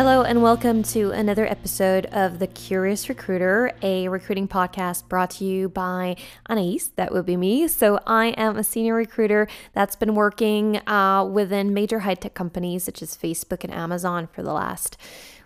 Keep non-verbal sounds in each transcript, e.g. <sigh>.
Hello, and welcome to another episode of The Curious Recruiter, a recruiting podcast brought to you by Anais. That would be me. So, I am a senior recruiter that's been working uh, within major high tech companies such as Facebook and Amazon for the last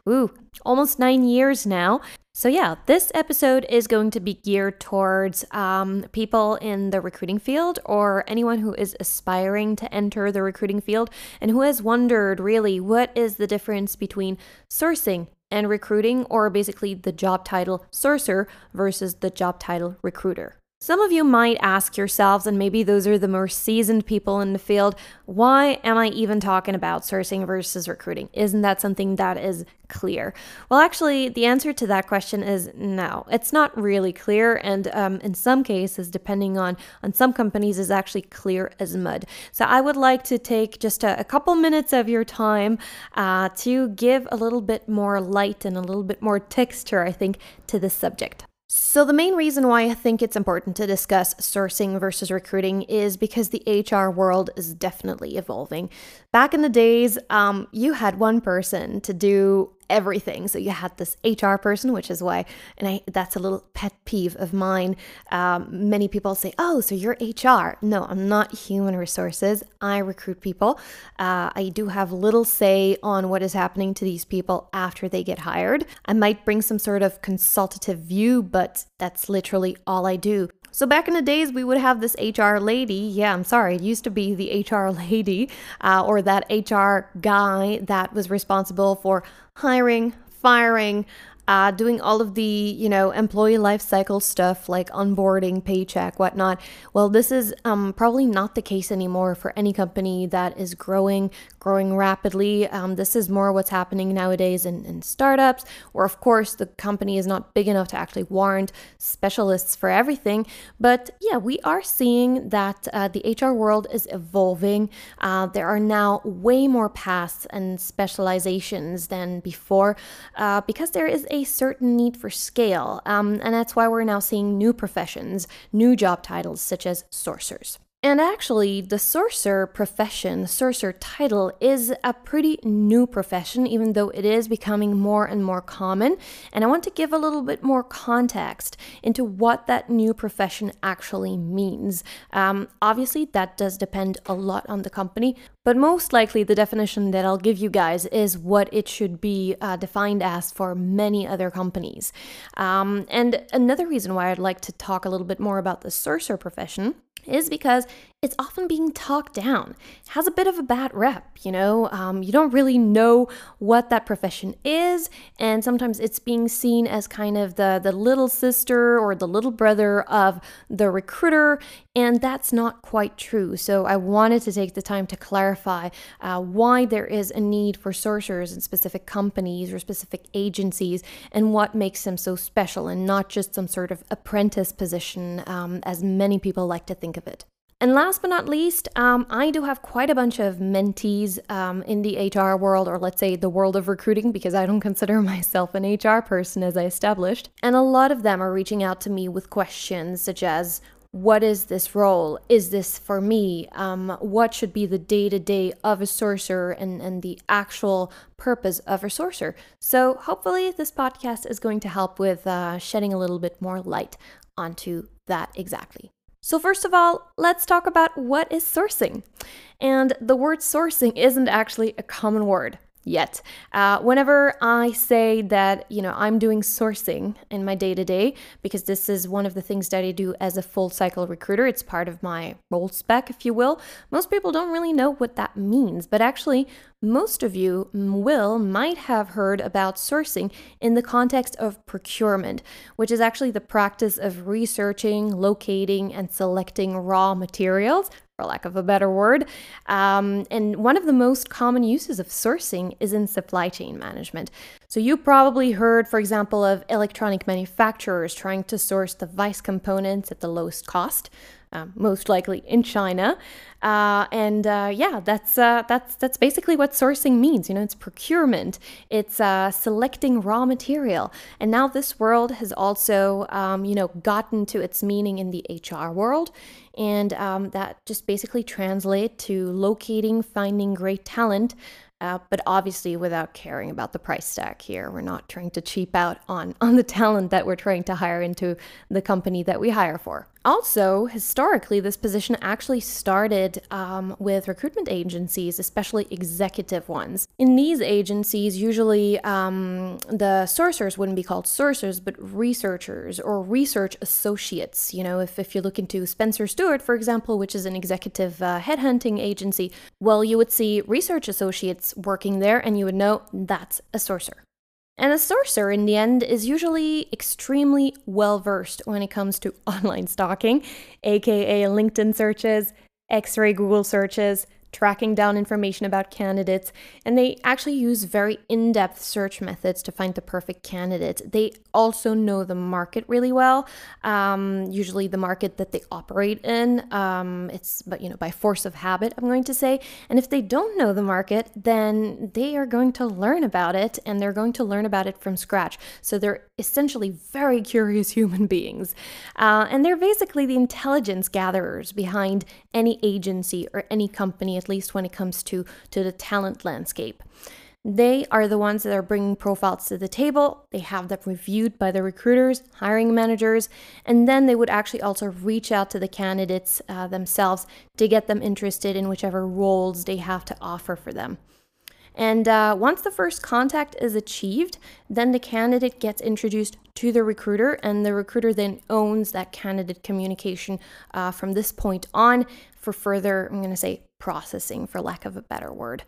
Ooh, almost nine years now. So, yeah, this episode is going to be geared towards um, people in the recruiting field or anyone who is aspiring to enter the recruiting field and who has wondered really what is the difference between sourcing and recruiting, or basically the job title sourcer versus the job title recruiter. Some of you might ask yourselves, and maybe those are the more seasoned people in the field, why am I even talking about sourcing versus recruiting? Isn't that something that is clear? Well, actually, the answer to that question is no. It's not really clear, and um, in some cases, depending on on some companies, is actually clear as mud. So I would like to take just a, a couple minutes of your time uh, to give a little bit more light and a little bit more texture, I think, to this subject. So, the main reason why I think it's important to discuss sourcing versus recruiting is because the HR world is definitely evolving. Back in the days, um, you had one person to do everything. So you had this HR person, which is why, and I that's a little pet peeve of mine. Um, many people say, "Oh, so you're HR?" No, I'm not human resources. I recruit people. Uh, I do have little say on what is happening to these people after they get hired. I might bring some sort of consultative view, but that's literally all I do. So back in the days, we would have this HR lady. Yeah, I'm sorry, it used to be the <laughs> HR lady uh, or that HR guy that was responsible for hiring, firing, uh, doing all of the you know employee life cycle stuff like onboarding paycheck whatnot well this is um, probably not the case anymore for any company that is growing growing rapidly. Um, this is more what's happening nowadays in, in startups where of course the company is not big enough to actually warrant specialists for everything. But yeah we are seeing that uh, the hr world is evolving. Uh, there are now way more paths and specializations than before uh, because there is a certain need for scale, um, and that's why we're now seeing new professions, new job titles such as sourcers. And actually, the sourcer profession, the sourcer title, is a pretty new profession, even though it is becoming more and more common. And I want to give a little bit more context into what that new profession actually means. Um, obviously, that does depend a lot on the company, but most likely, the definition that I'll give you guys is what it should be uh, defined as for many other companies. Um, and another reason why I'd like to talk a little bit more about the sourcer profession is because it's often being talked down. It has a bit of a bad rep, you know? Um, you don't really know what that profession is, and sometimes it's being seen as kind of the, the little sister or the little brother of the recruiter, and that's not quite true. So I wanted to take the time to clarify uh, why there is a need for sorcerers in specific companies or specific agencies and what makes them so special and not just some sort of apprentice position um, as many people like to think of it. And last but not least, um, I do have quite a bunch of mentees um, in the HR world, or let's say the world of recruiting, because I don't consider <laughs> myself an HR person as I established. And a lot of them are reaching out to me with questions such as, what is this role? Is this for me? Um, what should be the day to day of a sorcerer and, and the actual purpose of a sorcerer? So, hopefully, this podcast is going to help with uh, shedding a little bit more light onto that exactly. So, first of all, let's talk about what is sourcing. And the word sourcing isn't actually a common word yet. Uh, whenever I say that, you know, I'm doing sourcing in my day to day, because this is one of the things that I do as a full cycle recruiter, it's part of my role spec, if you will. Most people don't really know what that means, but actually, most of you will, might have heard about sourcing in the context of procurement, which is actually the practice of researching, locating, and selecting raw materials for lack of a better word. Um, and one of the most common uses of sourcing is in supply chain management. So, you probably heard, for example, of electronic manufacturers trying to source device components at the lowest cost um, most likely in China. Uh, and uh, yeah, that's uh, that's that's basically what sourcing means. You know, it's procurement, it's uh, selecting raw material, and now this world has also um, you know gotten to its meaning in the HR world, and um, that just basically translate to locating, finding great talent. uh, but obviously without caring about the price tag here. We're not trying to cheap out on, on the talent that we're trying to hire into the company that we hire for. Also, historically, this position actually started um, with recruitment agencies, especially executive ones. In these agencies, usually um, the sourcers wouldn't be called sourcers, but researchers or research associates. You know, if, if you look into Spencer Stuart, for example, which is an executive uh, headhunting agency, well, you would see research associates working there and you would know that's a sourcer. And a sourcer, in the end, is usually extremely well versed when it comes to <laughs> online stalking, aka LinkedIn searches, X ray Google searches, tracking down information about candidates, and they actually use very in depth search methods to find the perfect candidate. They also know the market really well, um, usually the market that they operate in. Um, it's, but you know, by force of habit, I'm going to say. And if they don't know the market, then they are going to learn about it and they're going to learn about it from scratch. So they're essentially very <laughs> curious human beings. Uh, and they're basically the intelligence gatherers behind any agency or any company at least when it comes to, to the talent landscape. They are the ones that are bringing profiles to the table. They have them reviewed by the recruiters, hiring managers, and then they would actually also reach out to the candidates uh, themselves to get them interested in whichever roles they have to offer for them. And uh, once the first contact is achieved, then the candidate gets introduced to the recruiter, and the recruiter then owns that candidate communication uh, from this point on for further, I'm going to say, processing, for lack of a better word.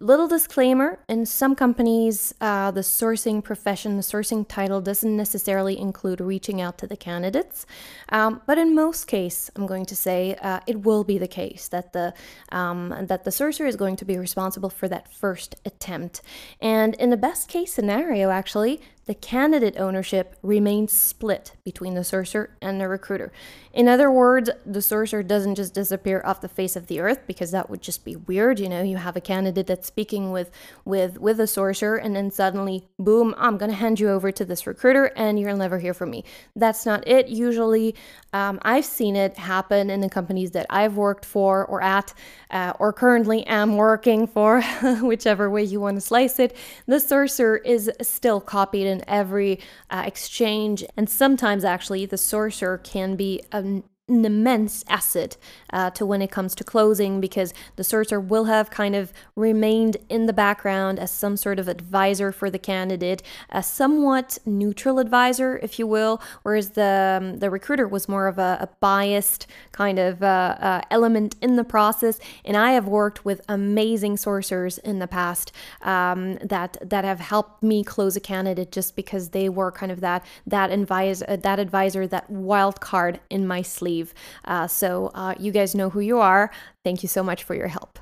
Little disclaimer in some companies, uh, the sourcing profession, the sourcing title doesn't necessarily include reaching out to the candidates. Um, but in most cases, I'm going to say uh, it will be the case that the, um, that the sourcer is going to be responsible for that first attempt. And in the best case scenario, actually, the candidate ownership remains split between the sourcer and the recruiter. In other words, the sourcer doesn't just disappear off the face of the earth because that would just be weird. You know, you have a candidate that's speaking with with with a sourcer, and then suddenly, boom, I'm gonna hand you over to this recruiter, and you'll never hear from me. That's not it. Usually, um, I've seen it happen in the companies that I've worked for or at, uh, or currently am working for, <laughs> whichever way you want to slice it. The sourcer is still copied every uh, exchange, and sometimes actually the sorcerer can be a an immense asset uh, to when it comes to closing because the sourcer will have kind of remained in the background as some sort of advisor for the candidate, a somewhat neutral advisor, if you will, whereas the um, the recruiter was more of a, a biased kind of uh, uh, element in the process. And I have worked with amazing sourcers in the past um, that that have helped me close a candidate just because they were kind of that that advisor, that advisor, that wild card in my sleeve. Uh, so uh, you guys know who you are. Thank you so much for your help.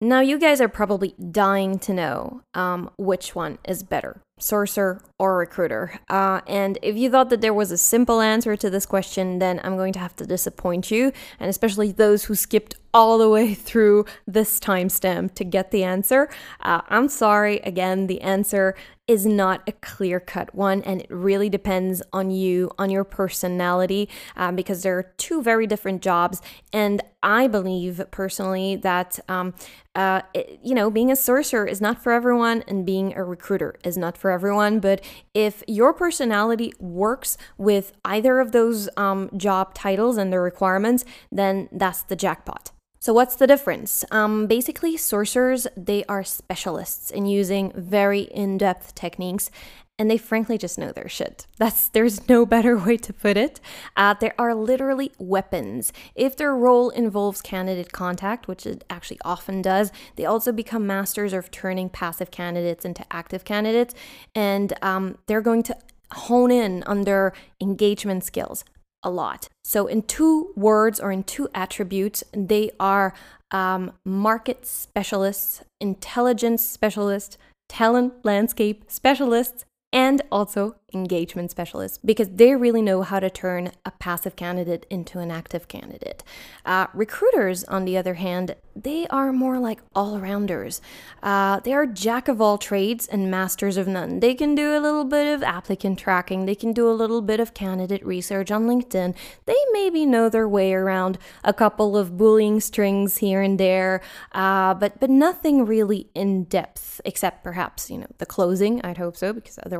Now, you guys are probably dying to know um, which one is better, sorcerer or recruiter. Uh, and if you thought that there was a simple answer to this question, then I'm going to have to disappoint you, and especially those who skipped all the way through this timestamp to get the answer. Uh, I'm sorry, again, the answer is not a clear cut one, and it really depends on you, on your personality, um, because there are two very different jobs. And I believe personally that, um, uh, it, you know, being a sorcerer is not for everyone, and being a recruiter is not for everyone. But if your personality works with either of those um, job titles and the requirements, then that's the jackpot. So what's the difference? Um, basically, sorcerers, they are specialists in using very in-depth techniques, and they frankly just know their shit. <laughs> That's there's no better way to put it. Uh, there are literally weapons. If their role involves candidate contact, which it actually often does, they also become masters of turning passive candidates into active candidates, and um, they're going to hone in on their engagement skills, a lot. So, in two words or in two attributes, they are um, market specialists, intelligence specialists, talent landscape specialists, and also engagement specialists because they really know how to turn a passive candidate into an active candidate. Uh, recruiters, on the other hand, they are more like all rounders. Uh, they are jack of all trades and masters of none. They can do a little bit of applicant tracking, they can do a little bit of candidate research on LinkedIn. They maybe know their way around a couple of Boolean strings here and there, uh, but but nothing really in depth, except perhaps you know the closing. I'd hope so because otherwise,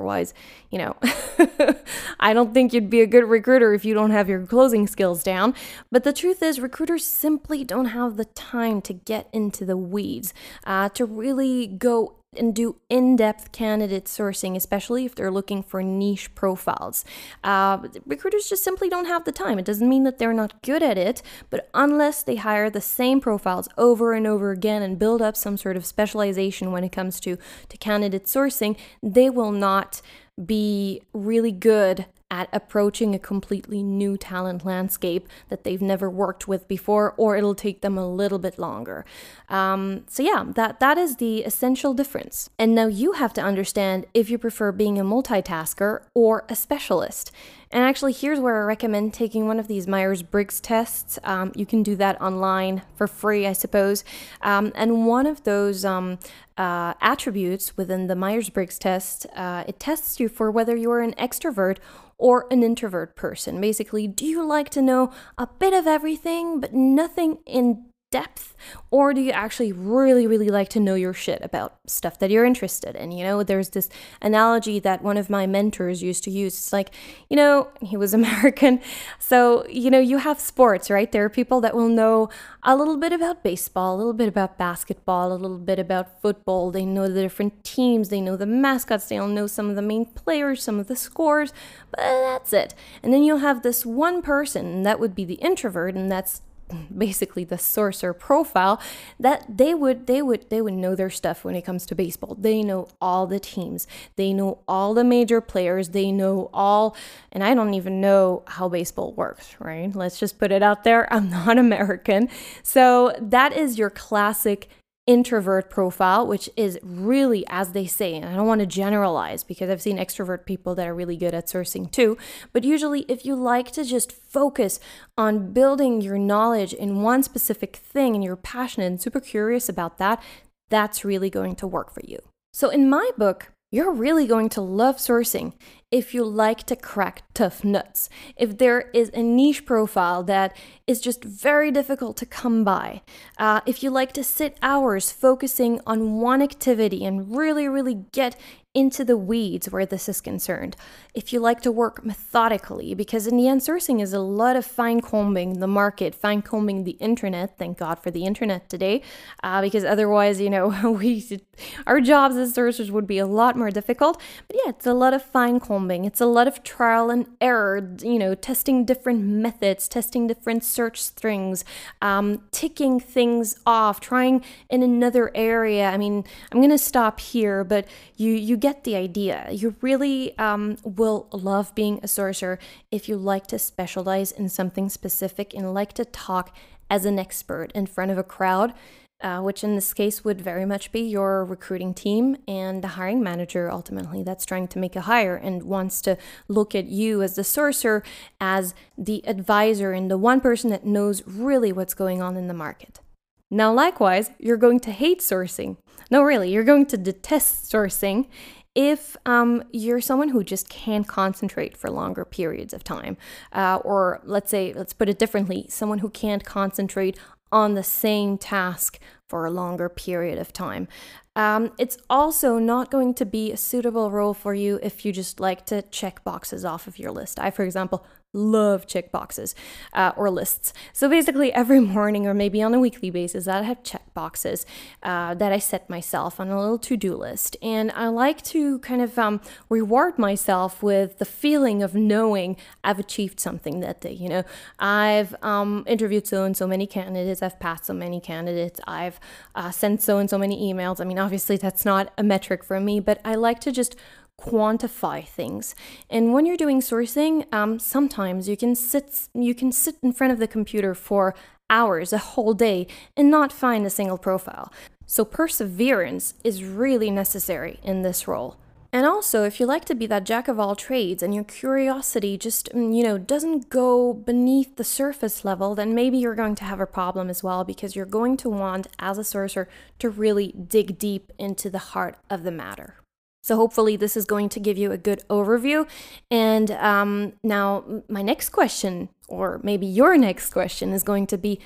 you know, <laughs> I don't think you'd be a good recruiter if you don't have your closing skills down. But the truth is, recruiters simply don't have the time to get into the weeds, uh, to really go and do in depth candidate sourcing, especially if they're looking for niche profiles. Uh, recruiters just simply don't have the time. It doesn't mean that they're not good at it, but unless they hire the same profiles over and over again and build up some sort of specialization when it comes to, to candidate sourcing, they will not be really good at approaching a completely new talent landscape that they've never worked with before, or it'll take them a little bit longer. Um, so yeah, that that is the essential difference. And now you have to understand if you prefer being a multitasker or a specialist. And actually, here's where I recommend taking one of these Myers Briggs tests. Um, you can do that online for free, I suppose. Um, and one of those um, uh, attributes within the Myers Briggs test, uh, it tests you for whether you're an extrovert or an introvert person. Basically, do you like to know a bit of everything but nothing in depth or do you actually really really like to know your shit about stuff that you're interested in? You know there's this analogy that one of my mentors used to use. It's like you know he was <laughs> american. So you know you have sports right? There are people that will know a little bit about baseball a little bit about basketball a little bit about football. They know the different teams they know the mascots they'll know some of the main players some of the scores but that's it. And then you'll have this one person that would be the introvert and that's basically the sourcer profile that they would they would they would know their stuff when it comes to baseball. They know all the teams. They know all the major players. They know all and i don't even know how baseball works right? Let's just put it out there. I'm <laughs> not american. So that is your classic introvert profile, which is really, as they say, and I don't want to generalize because I've seen extrovert people that are really good at sourcing too. But usually, if you like to just focus on building your knowledge in one specific thing and you're passionate and super curious about that, that's really going to work for you. So, in my book, you're really going to love sourcing if you like to crack tough nuts. If there is a niche profile that is just very difficult to come by. Uh, if you like to sit hours focusing on one activity and really, really get into the weeds where this is concerned. If you like to work methodically, because in the end, sourcing is a lot of fine combing the market, fine combing the internet. Thank God for the internet today, uh, because otherwise, you know, <laughs> we our jobs as sourcers would be a lot more difficult. But yeah, it's a lot of fine combing. It's a lot of trial and error. You know, testing different methods, testing different search strings, um, ticking things off, trying in another area. I mean, I'm gonna stop here, but you you get the idea. You really um, will love being a sorcerer if you like to specialize in something specific and like to talk as an expert in front of a crowd. Uh, which in this case would very much be your recruiting team and the hiring manager ultimately that's trying to make a hire and wants to look at you as the sourcer as the advisor and the one person that knows really what's going on in the market. Now, likewise, you're going to hate sourcing. No, really, you're going to detest sourcing if um, you're someone who just can't concentrate for longer periods of time. Uh, or let's say, let's put it differently, someone who can't concentrate on the same task for a longer period of time. Um, it's also not going to be a suitable role for you if you just like to check boxes off of your list. I, for example, love check boxes uh, or lists. So basically, every <laughs> morning or maybe on a weekly basis, I have check boxes uh, that I set myself on a little to do list. And I like to kind of um, reward myself with the feeling of knowing I've achieved something that day. You know, I've um, interviewed so and so many candidates, I've passed so many candidates, I've uh, sent so and so many emails. I mean, obviously, that's not a metric for me, but I like to just quantify things. And when you're doing sourcing, um, sometimes you can sit you can sit in front of the computer for hours, a whole day, and not find a single profile. So perseverance is really necessary in this role. And also, if you like to be that jack of all trades and your curiosity just, mm, you know, doesn't go beneath the surface level, then maybe you're going to have a problem as well because you're going to want, as a sorcerer, to really dig deep into the heart of the matter. So, hopefully, this is going to give you a good overview. And um, now, my next question, or maybe your next question, is going to be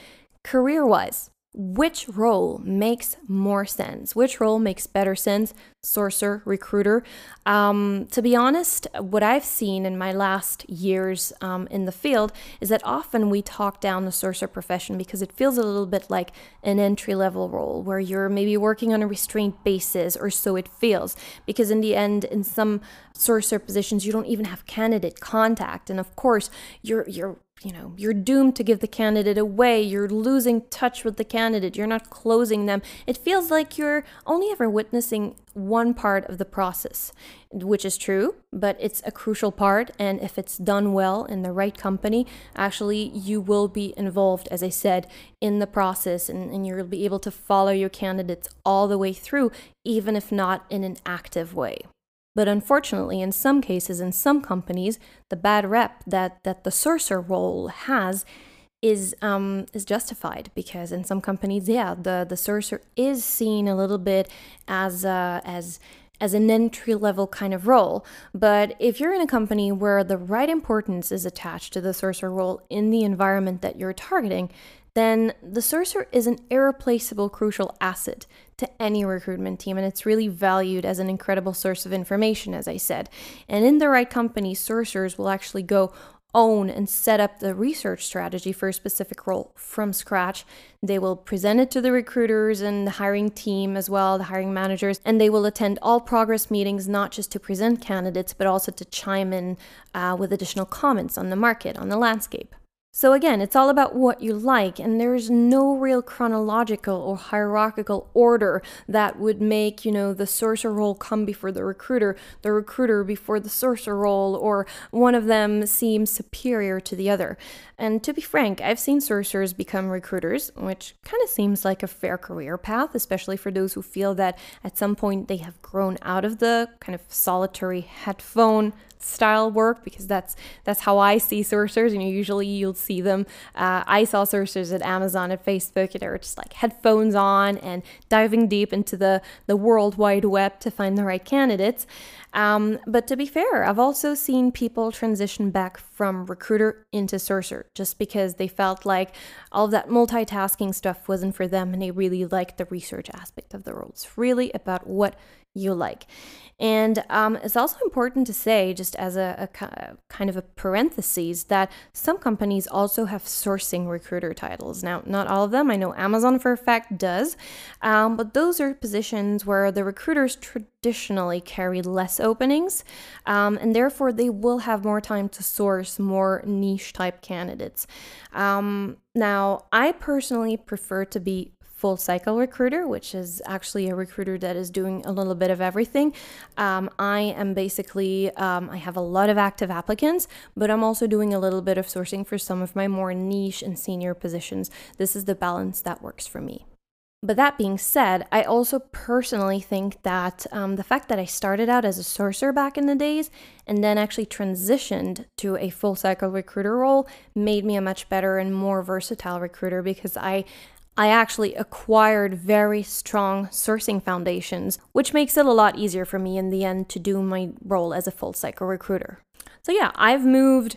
career wise which role makes more sense? Which role makes better sense? Sorcerer, recruiter. Um, to be honest, what I've seen in my last years um, in the field is that often we talk down the sorcerer profession because it feels a little bit like an entry level role where you're maybe working on a restraint basis, or so it feels. Because in the end, in some sorcerer positions, you don't even have candidate contact, and of course, you're you're you know, you're doomed to give the candidate away. You're losing touch with the candidate. You're not closing them. It feels like you're only ever witnessing one part of the process, which is true, but it's a crucial part. And if it's done well in the right company, actually, you will be involved, as I said, in the process and, and you'll be able to follow your candidates all the way through, even if not in an active way. But unfortunately, in some cases, in some companies, the bad rep that, that the sorcerer role has is um, is justified because in some companies, yeah, the the sorcerer is seen a little bit as uh, as as an entry level kind of role. But if you're in a company where the right importance is attached to the sorcerer role in the environment that you're targeting, then the sorcerer is an irreplaceable crucial asset to any recruitment team and it's really valued as an incredible source of information as I said. And in the right company, sorcerers will actually go own and set up the research strategy for a specific role from scratch. They will present it to the recruiters and the hiring team as well, the hiring managers, and they will attend all progress meetings, not just to present candidates, but also to chime in uh, with additional comments on the market, on the landscape. So again, it's all about what you like, and there's no real chronological or hierarchical order that would make, you know, the sorcerer role come before the recruiter, the recruiter before the sorcerer role, or one of them seem superior to the other. And to be frank, I've seen sorcerers become recruiters, which kind of seems like a fair career path, especially for those who feel that at some point they have grown out of the kind of solitary headphone style work because that's that's how I see sorcerers. And you usually you'll see them. Uh, I saw sorcerers at Amazon, and Facebook, and they were just like headphones on and diving deep into the the world wide web to find the right candidates. Um, but to be fair, I've also seen people transition back from recruiter into sorcerer just because they felt like all of that multitasking stuff wasn't for them and they really liked the research aspect of the role. It's really about what you like. And um, it's also important to say, just as a, a, kind of a parenthesis, that some companies also have sourcing recruiter titles. Now, not all of them. I know Amazon for a fact does, um, but those are positions where the recruiters traditionally carry less openings, um, and therefore they will have more time to source more niche type candidates. Um, now, I personally prefer to be full cycle recruiter, which is actually a recruiter that is doing a little bit of everything. Um, I am basically, um, I have a lot of active applicants, but I'm also doing a little bit of sourcing for some of my more niche and senior positions. This is the balance that works for me. But that being said, I also personally think that um, the fact that I started out as a sorcerer back in the days and then actually transitioned to a full cycle recruiter role made me a much better and more versatile recruiter because I I actually acquired very strong sourcing foundations, which makes it a lot easier for me in the end to do my role as a full cycle recruiter. So, yeah, I've moved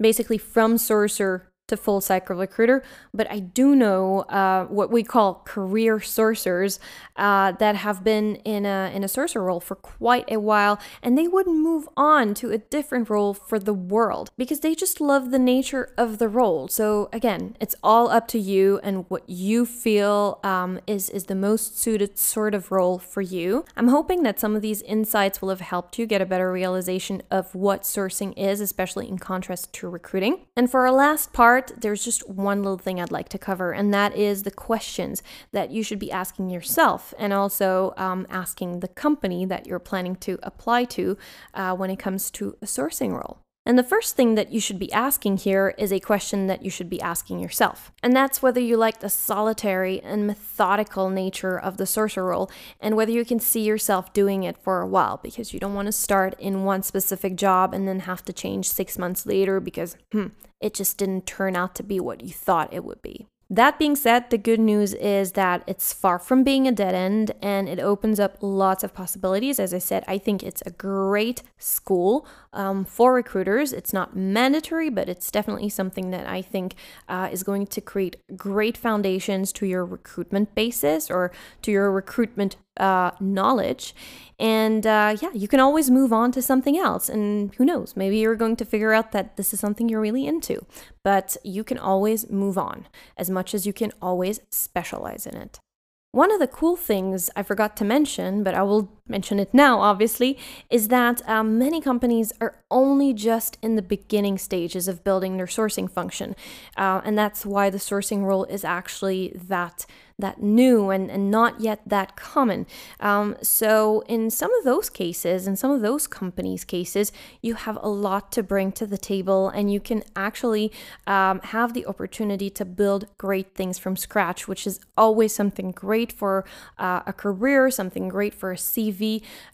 basically from sorcerer to full cycle recruiter, but I do know uh, what we call career sorcerers uh, that have been in a in a sorcerer role for quite a while, and they would move on to a different role for the world because they just love the nature of the role. So again, it's all up to you and what you feel um, is is the most suited sort of role for you. I'm hoping that some of these insights will have helped you get a better realization of what sourcing is, especially in contrast to recruiting. And for our last part part, there's just one little thing I'd like to cover, and that is the questions that you should be asking yourself and also um, asking the company that you're planning to apply to uh, when it comes to a sourcing role. And the first thing that you should be asking here is a question that you should be asking yourself. And that's whether you like the solitary and methodical nature of the sorcerer role and whether you can see yourself doing it for a while because you don't want to start in one specific job and then have to change six months later because hmm, it just didn't turn out to be what you thought it would be. That being said, the good news is that it's far from being a dead end and it opens up lots of possibilities. As I said, I think it's a great school um, for recruiters. It's not mandatory, but it's definitely something that I think uh, is going to create great foundations to your recruitment basis or to your recruitment uh, knowledge. And uh, yeah, you can always move on to something else. And who knows, maybe you're going to figure out that this is something you're really into. But you can always move on as much as you can always specialize in it. One of the cool things I forgot to mention, but I will mention it now, obviously, is that um, many companies are only just in the beginning stages of building their sourcing function. Uh, and that's why the sourcing role is actually that that new and, and not yet that common. Um, so, in some of those cases, in some of those companies' cases, you have a lot to bring to the table, and you can actually um, have the opportunity to build great things from scratch, which is always something great for uh, a career, something great for a CV,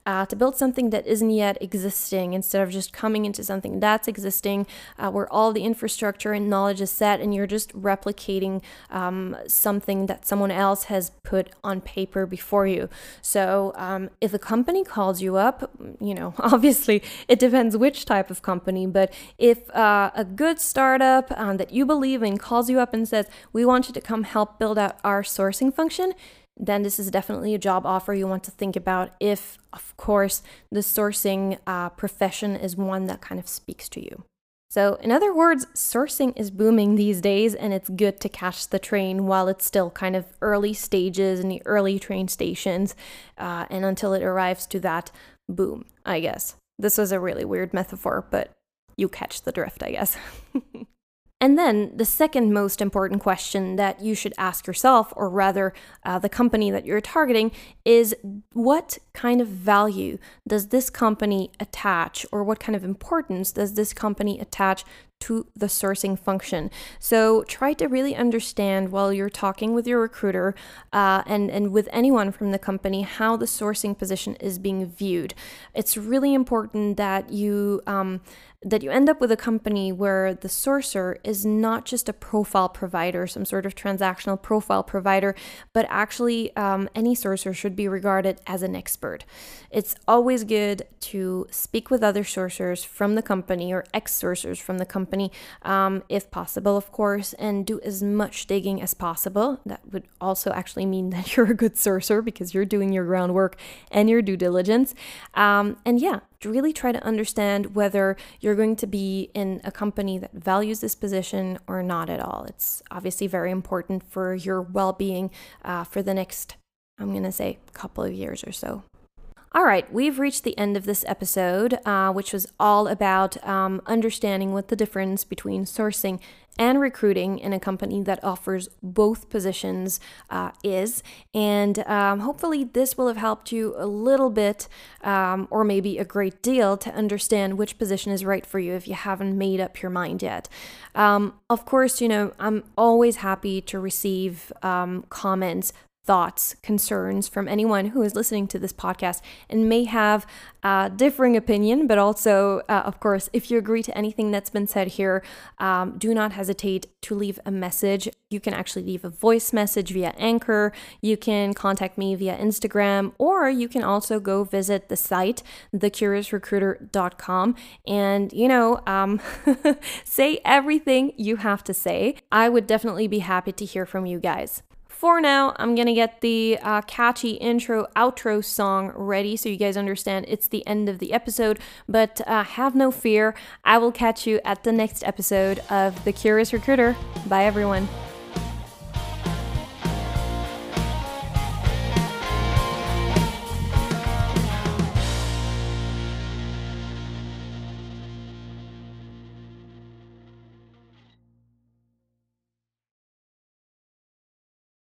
uh, to build something that isn't yet existing instead of just coming into something that's existing, uh, where all the infrastructure and knowledge is set, and you're just replicating um, something that someone else has put on paper before you. So um, if a company calls you up, you know, <laughs> obviously it depends which type of company, but if uh, a good startup um, that you believe in calls you up and says, We want you to come help build out our sourcing function, then this is definitely a job offer you want to think about if, of course, the sourcing uh, profession is one that kind of speaks to you. So, in other words, sourcing is booming these days, and it's good to catch the train while it's still kind of early stages in the early train stations uh, and until it arrives to that boom, I guess. This was a really weird metaphor, but you catch the drift, I guess. <laughs> And then the second most important question that you should ask yourself, or rather uh, the company that you're targeting, is what kind of value does this company attach, or what kind of importance does this company attach to the sourcing function. So try to really understand while you're talking with your recruiter uh, and, and with anyone from the company how the sourcing position is being viewed. It's really important that you um, that you end up with a company where the sourcer is not just a profile provider, some sort of transactional profile provider, but actually um, any sourcer should be regarded as an expert. It's always good to speak with other sourcers from the company or ex sourcers from the company, um, if possible, of course, and do as much digging as possible. That would also actually mean <laughs> that you're a good sourcer because you're doing your groundwork and your due diligence. Um, and yeah, really try to understand whether you're going to be in a company that values this position or not at all. It's obviously very important for your well being uh, for the next, I'm going to say, couple of years or so. All right, we've reached the end of this episode, uh, which was all about um, understanding what the difference between sourcing and recruiting in a company that offers both positions uh, is. And um, hopefully, this will have helped you a little bit, um, or maybe a great deal, to understand which position is right for you if you haven't made up your mind yet. Um, of course, you know, I'm always happy to receive um, comments thoughts, concerns from anyone who is listening to this podcast and may have a differing opinion, but also, uh, of course, if you agree to anything that's been said here, um, do not hesitate to leave a message. You can actually leave a voice message via Anchor. You can contact me via Instagram, or you can also go visit the site, thecuriousrecruiter.com, and, you know, um, <laughs> say everything you have to say. I would definitely be happy to hear from you guys for now, I'm gonna get the uh, catchy intro outro song ready so you guys understand it's the end of the episode. But uh, have no fear, I will catch you at the next episode of The Curious Recruiter. Bye, everyone.